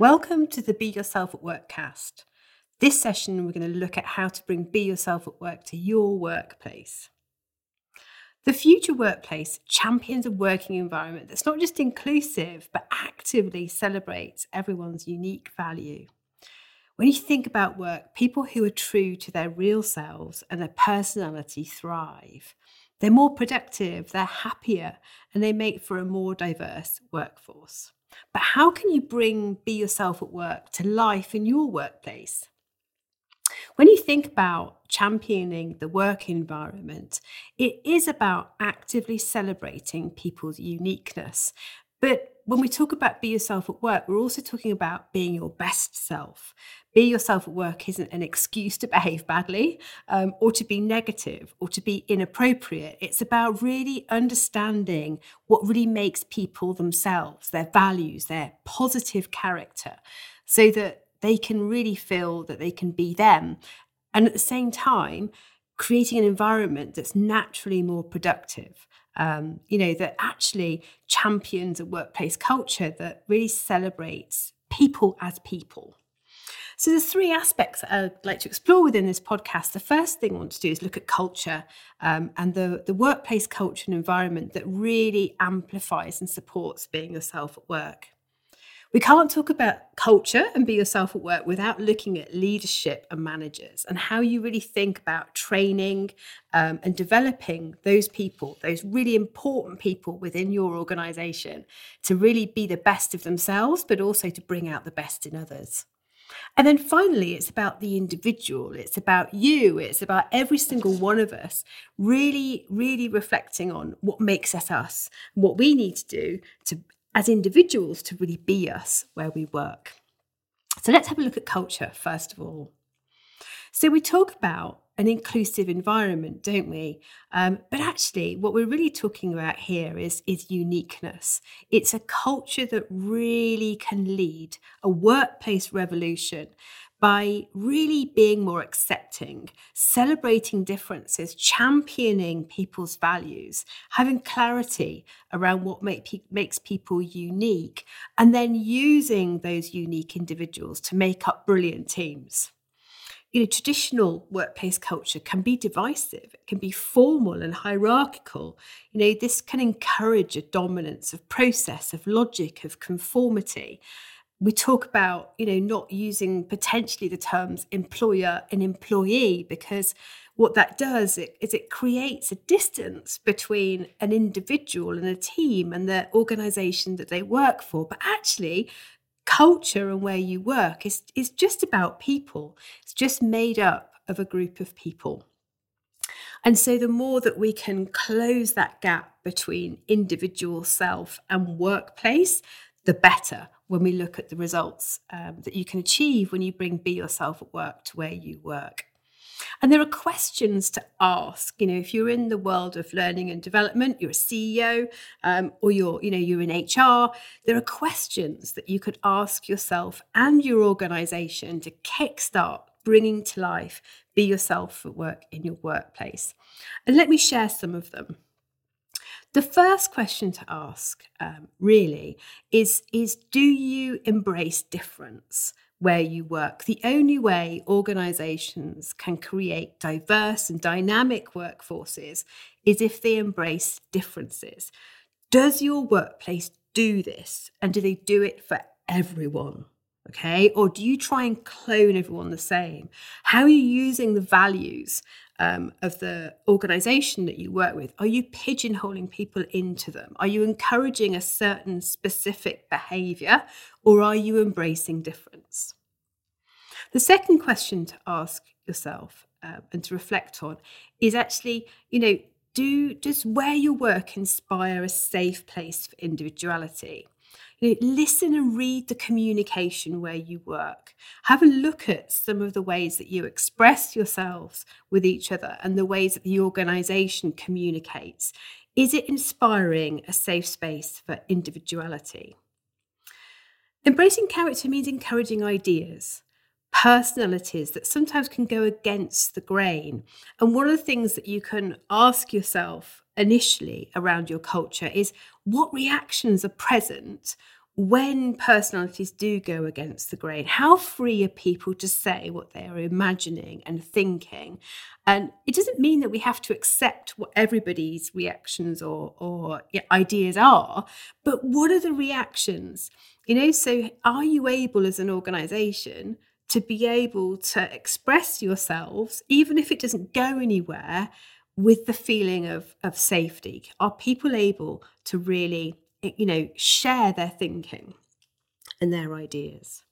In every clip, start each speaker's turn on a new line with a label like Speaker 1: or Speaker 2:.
Speaker 1: Welcome to the Be Yourself at Work cast. This session, we're going to look at how to bring Be Yourself at Work to your workplace. The future workplace champions a working environment that's not just inclusive, but actively celebrates everyone's unique value. When you think about work, people who are true to their real selves and their personality thrive. They're more productive, they're happier, and they make for a more diverse workforce. But how can you bring Be Yourself at Work to life in your workplace? When you think about championing the work environment, it is about actively celebrating people's uniqueness. But when we talk about be yourself at work, we're also talking about being your best self. Be yourself at work isn't an excuse to behave badly um, or to be negative or to be inappropriate. It's about really understanding what really makes people themselves, their values, their positive character, so that they can really feel that they can be them. And at the same time, creating an environment that's naturally more productive um, you know, that actually champions a workplace culture that really celebrates people as people. So there's three aspects that I'd like to explore within this podcast. The first thing I want to do is look at culture um, and the, the workplace culture and environment that really amplifies and supports being yourself at work. We can't talk about culture and be yourself at work without looking at leadership and managers and how you really think about training um, and developing those people, those really important people within your organization to really be the best of themselves, but also to bring out the best in others. And then finally, it's about the individual. It's about you. It's about every single one of us really, really reflecting on what makes us us, what we need to do to as individuals to really be us where we work. So let's have a look at culture first of all. So we talk about an inclusive environment, don't we? Um, but actually, what we're really talking about here is, is uniqueness. It's a culture that really can lead a workplace revolution by really being more accepting, celebrating differences, championing people's values, having clarity around what make makes people unique, and then using those unique individuals to make up brilliant teams. You know, traditional workplace culture can be divisive, it can be formal and hierarchical. You know, this can encourage a dominance of process, of logic, of conformity we talk about you know not using potentially the terms employer and employee because what that does is it creates a distance between an individual and a team and the organization that they work for. But actually culture and where you work is, is just about people. It's just made up of a group of people. And so the more that we can close that gap between individual self and workplace the better when we look at the results um, that you can achieve when you bring Be Yourself at Work to where you work. And there are questions to ask. You know, if you're in the world of learning and development, you're a CEO, um, or you're, you know, you're in HR. There are questions that you could ask yourself and your organisation to kickstart bringing to life be yourself at work in your workplace. And let me share some of them. The first question to ask, um, really, is, is do you embrace difference where you work? The only way organizations can create diverse and dynamic workforces is if they embrace differences. Does your workplace do this? And do they do it for everyone? Okay. Or do you try and clone everyone the same? How are you using the values um, of the organization that you work with? Are you pigeonholing people into them? Are you encouraging a certain specific behavior or are you embracing difference? The second question to ask yourself uh, and to reflect on is actually, you know, do does where you work inspire a safe place for individuality? Listen and read the communication where you work. Have a look at some of the ways that you express yourselves with each other and the ways that the organization communicates. Is it inspiring a safe space for individuality? Embracing character means encouraging ideas, personalities that sometimes can go against the grain. And one of the things that you can ask yourself initially around your culture is what reactions are present when personalities do go against the grain, how free are people to say what they are imagining and thinking? And it doesn't mean that we have to accept what everybody's reactions or, or ideas are, but what are the reactions? You know, so are you able as an organization to be able to express yourselves, even if it doesn't go anywhere, with the feeling of, of safety? Are people able to really you know, share their thinking and their ideas.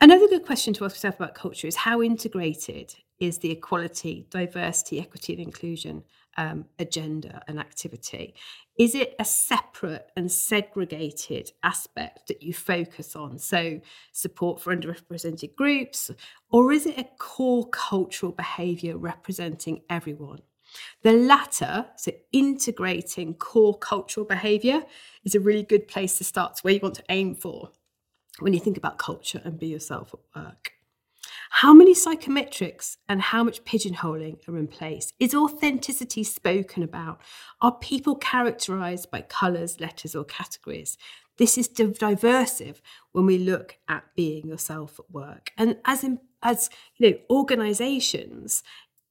Speaker 1: Another good question to ask yourself about culture is how integrated is the equality, diversity, equity, and inclusion um, agenda and activity? Is it a separate and segregated aspect that you focus on? So, support for underrepresented groups, or is it a core cultural behaviour representing everyone? The latter, so integrating core cultural behaviour, is a really good place to start. It's where you want to aim for when you think about culture and be yourself at work. How many psychometrics and how much pigeonholing are in place? Is authenticity spoken about? Are people characterized by colors, letters, or categories? This is diversive when we look at being yourself at work. And as in, as you know, organizations,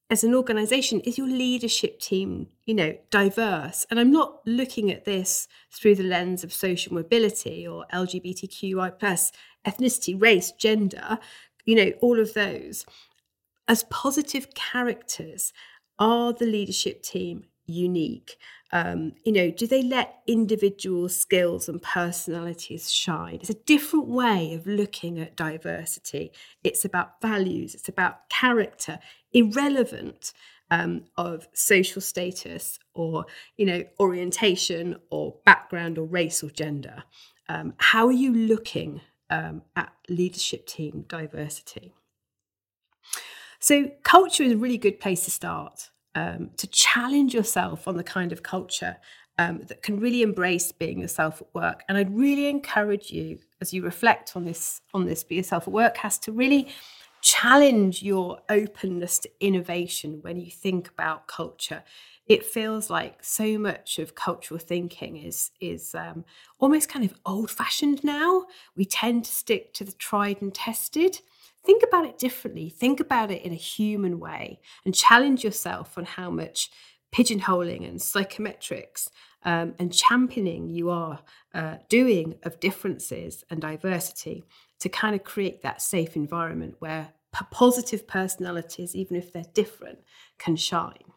Speaker 1: as an organization is your leadership team you know diverse. And i'm not looking at this through the lens of social mobility or lgbtqi plus ethnicity race gender you know all of those. As positive characters are the leadership team unique um, you know do they let individual skills and personalities shine? It's a different way of looking at diversity. It's about values it's about character irrelevant um, of social status or you know orientation or background or race or gender. Um, how are you looking um, at leadership team diversity? So culture is a really good place to start um, to challenge yourself on the kind of culture um, that can really embrace being yourself at work. And I'd really encourage you, as you reflect on this on this be yourself at work, has to really challenge your openness to innovation when you think about culture. It feels like so much of cultural thinking is is um, almost kind of old fashioned now. We tend to stick to the tried and tested think about it differently. Think about it in a human way and challenge yourself on how much pigeonholing and psychometrics um, and championing you are uh, doing of differences and diversity to kind of create that safe environment where positive personalities, even if they're different, can shine.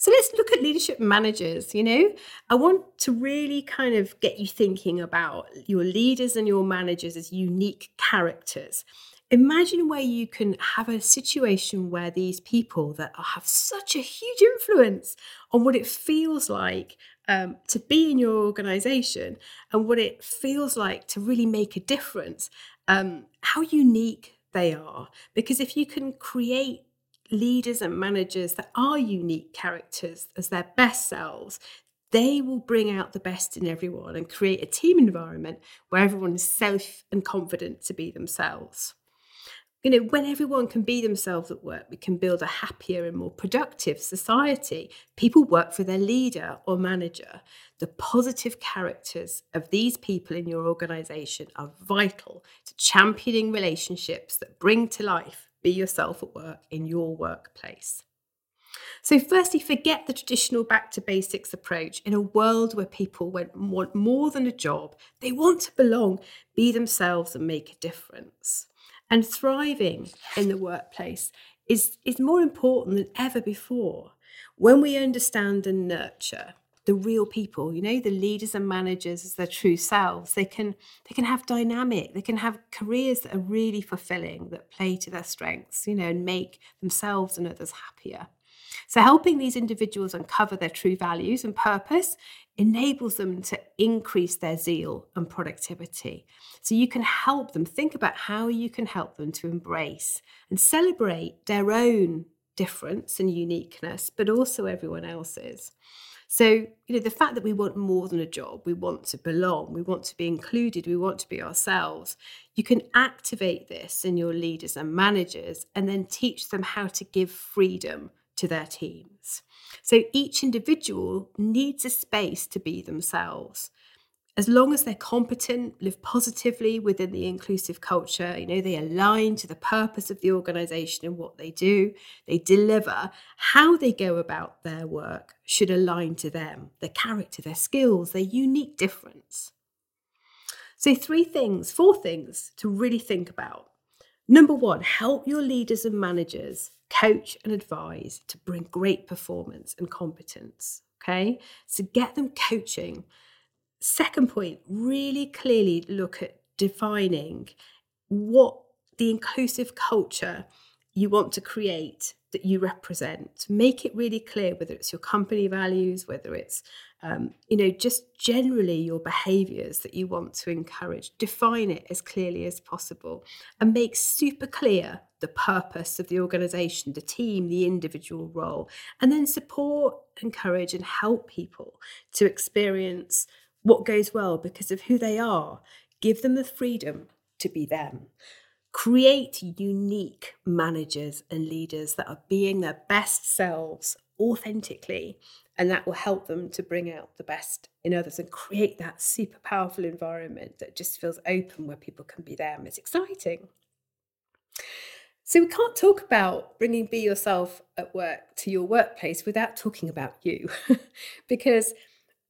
Speaker 1: So let's look at leadership managers. You know, I want to really kind of get you thinking about your leaders and your managers as unique characters. Imagine where you can have a situation where these people that have such a huge influence on what it feels like um, to be in your organization and what it feels like to really make a difference, um, how unique they are. Because if you can create leaders and managers that are unique characters as their best selves, they will bring out the best in everyone and create a team environment where everyone is safe and confident to be themselves. You know, when everyone can be themselves at work, we can build a happier and more productive society. People work for their leader or manager. The positive characters of these people in your organization are vital to championing relationships that bring to life be yourself at work in your workplace. So, firstly, forget the traditional back to basics approach. In a world where people want more than a job, they want to belong, be themselves, and make a difference. And thriving in the workplace is, is more important than ever before. When we understand and nurture the real people you know the leaders and managers as their true selves. They can they can have dynamic they can have careers that are really fulfilling that play to their strengths you know and make themselves and others happier. So helping these individuals uncover their true values and purpose enables them to increase their zeal and productivity. So you can help them think about how you can help them to embrace and celebrate their own difference and uniqueness but also everyone else's so, you know, the fact that we want more than a job, we want to belong, we want to be included, we want to be ourselves, you can activate this in your leaders and managers and then teach them how to give freedom to their teams. So each individual needs a space to be themselves. As long as they're competent, live positively within the inclusive culture, you know, they align to the purpose of the organization and what they do, they deliver, how they go about their work should align to them, their character, their skills, their unique difference. So, three things, four things to really think about. Number one, help your leaders and managers coach and advise to bring great performance and competence. Okay, so get them coaching Second point, really clearly look at defining what the inclusive culture you want to create that you represent. Make it really clear whether it's your company values, whether it's um, you know just generally your behaviours that you want to encourage. Define it as clearly as possible, and make super clear the purpose of the organisation, the team, the individual role, and then support, encourage, and help people to experience what goes well because of who they are. Give them the freedom to be them. Create unique managers and leaders that are being their best selves authentically, and that will help them to bring out the best in others and create that super powerful environment that just feels open where people can be them. It's exciting. So, we can't talk about bringing Be Yourself at work to your workplace without talking about you, because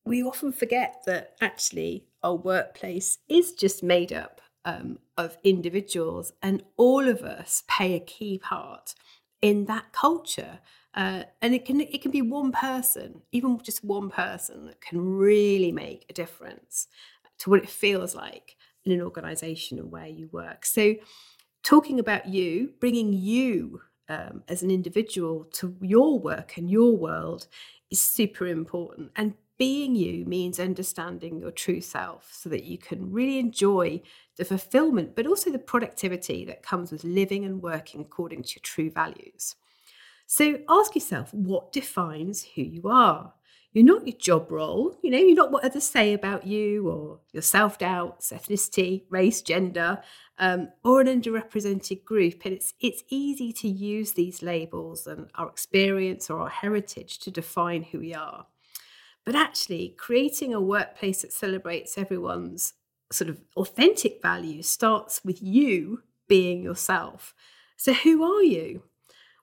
Speaker 1: we often forget that actually our workplace is just made up um, of individuals, and all of us play a key part in that culture. Uh, and it can it can be one person, even just one person, that can really make a difference to what it feels like in an organisation and where you work. So, talking about you, bringing you um, as an individual to your work and your world is super important. And being you means understanding your true self so that you can really enjoy the fulfillment, but also the productivity that comes with living and working according to your true values. So ask yourself what defines who you are. You're not your job role, you know, you're not what others say about you or your self doubts, ethnicity, race, gender, um, or an underrepresented group. And it's, it's easy to use these labels and our experience or our heritage to define who we are. But actually, creating a workplace that celebrates everyone's sort of authentic values starts with you being yourself. So, who are you?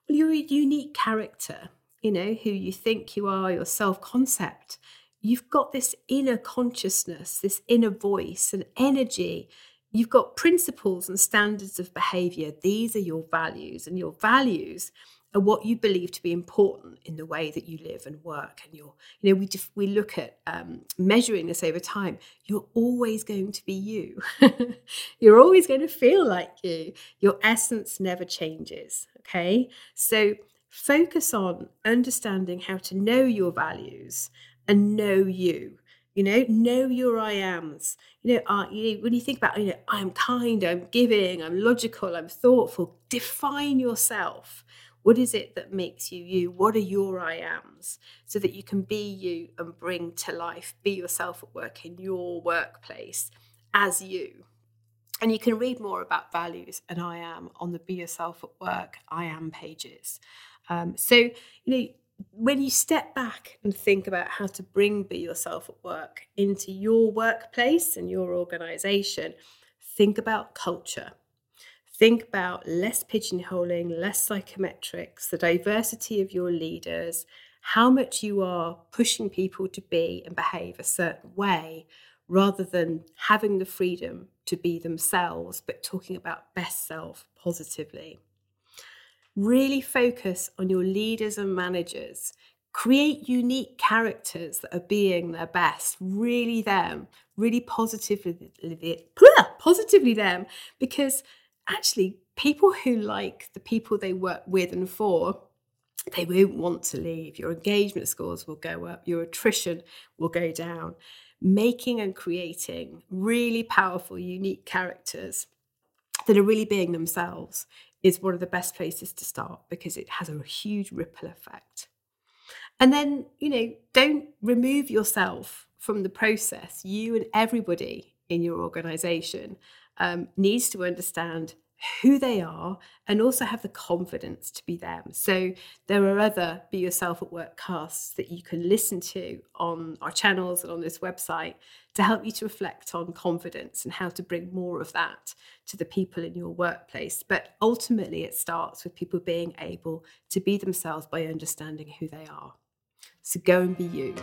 Speaker 1: Well, you're a unique character, you know, who you think you are, your self concept. You've got this inner consciousness, this inner voice and energy. You've got principles and standards of behavior. These are your values, and your values are what you believe to be important in the way that you live and work and you're you know we we look at um, measuring this over time you're always going to be you. You're always going to feel like you. Your essence never changes okay? So focus on understanding how to know your values and know you you know? Know your i ams you know, uh, you know when you think about you know i'm kind i'm giving i'm logical i'm thoughtful define yourself what is it that makes you you? What are your I ams so that you can be you and bring to life, be yourself at work in your workplace as you? And you can read more about values and I am on the Be Yourself at Work I am pages. Um, so, you know, when you step back and think about how to bring Be Yourself at Work into your workplace and your organization, think about culture. Think about less pigeonholing, less psychometrics, the diversity of your leaders, how much you are pushing people to be and behave a certain way, rather than having the freedom to be themselves, but talking about best self positively. Really focus on your leaders and managers. Create unique characters that are being their best, really them, really positively, positively them, because actually people who like the people they work with and for they won't want to leave. Your engagement scores will go up. Your attrition will go down. Making and creating really powerful unique characters that are really being themselves is one of the best places to start because it has a huge ripple effect. And then you know don't remove yourself from the process you and everybody in your organization um, needs to understand who they are and also have the confidence to be them. So there are other Be Yourself at Work casts that you can listen to on our channels and on this website to help you to reflect on confidence and how to bring more of that to the people in your workplace. But ultimately, it starts with people being able to be themselves by understanding who they are. So go and be you.